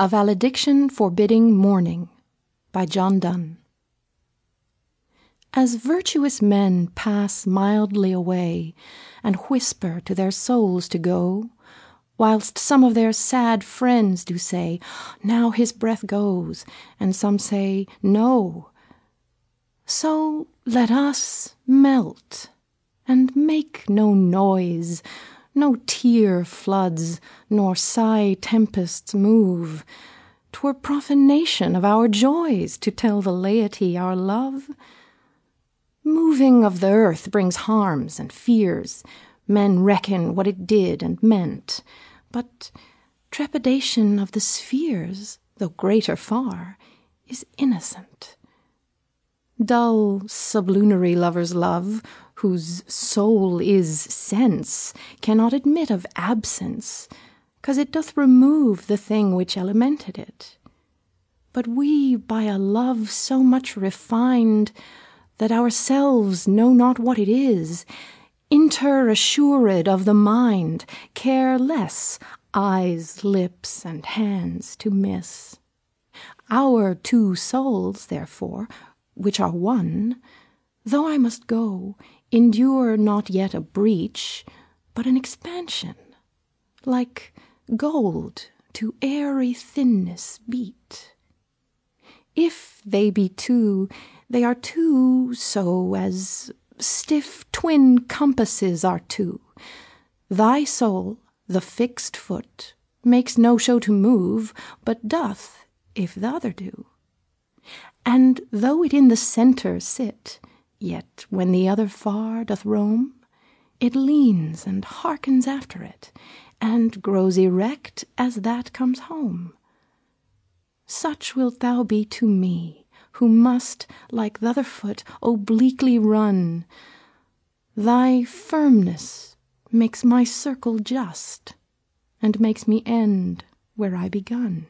A VALEDICTION FORBIDDING MOURNING by John Donne. As virtuous men pass mildly away, And whisper to their souls to go, Whilst some of their sad friends do say, Now his breath goes, and some say, No; So let us melt, and make no noise, No tear floods nor sigh tempests move; 'Twere profanation of our joys To tell the laity our love. Moving of the earth brings harms and fears, Men reckon what it did and meant; But trepidation of the spheres, Though greater far, is innocent. Dull sublunary lovers' love, Whose soul is sense, cannot admit Of absence, 'cause it doth remove The thing which elemented it. But we by a love so much refined, That ourselves know not what it is, Interassured of the mind, Care less eyes, lips, and hands to miss. Our two souls, therefore, which are one, Though I must go, endure not yet A breach, but an expansion, Like gold to airy thinness beat. If they be two, they are two so As stiff twin compasses are two: Thy soul, the fixed foot, makes no show To move, but doth, if th' other do. And though it in the centre sit, Yet when the other far doth roam, It leans and hearkens after it, And grows erect as that comes home. Such wilt thou be to me, who must, Like th' other foot, obliquely run: Thy firmness makes my circle just, And makes me end where I begun.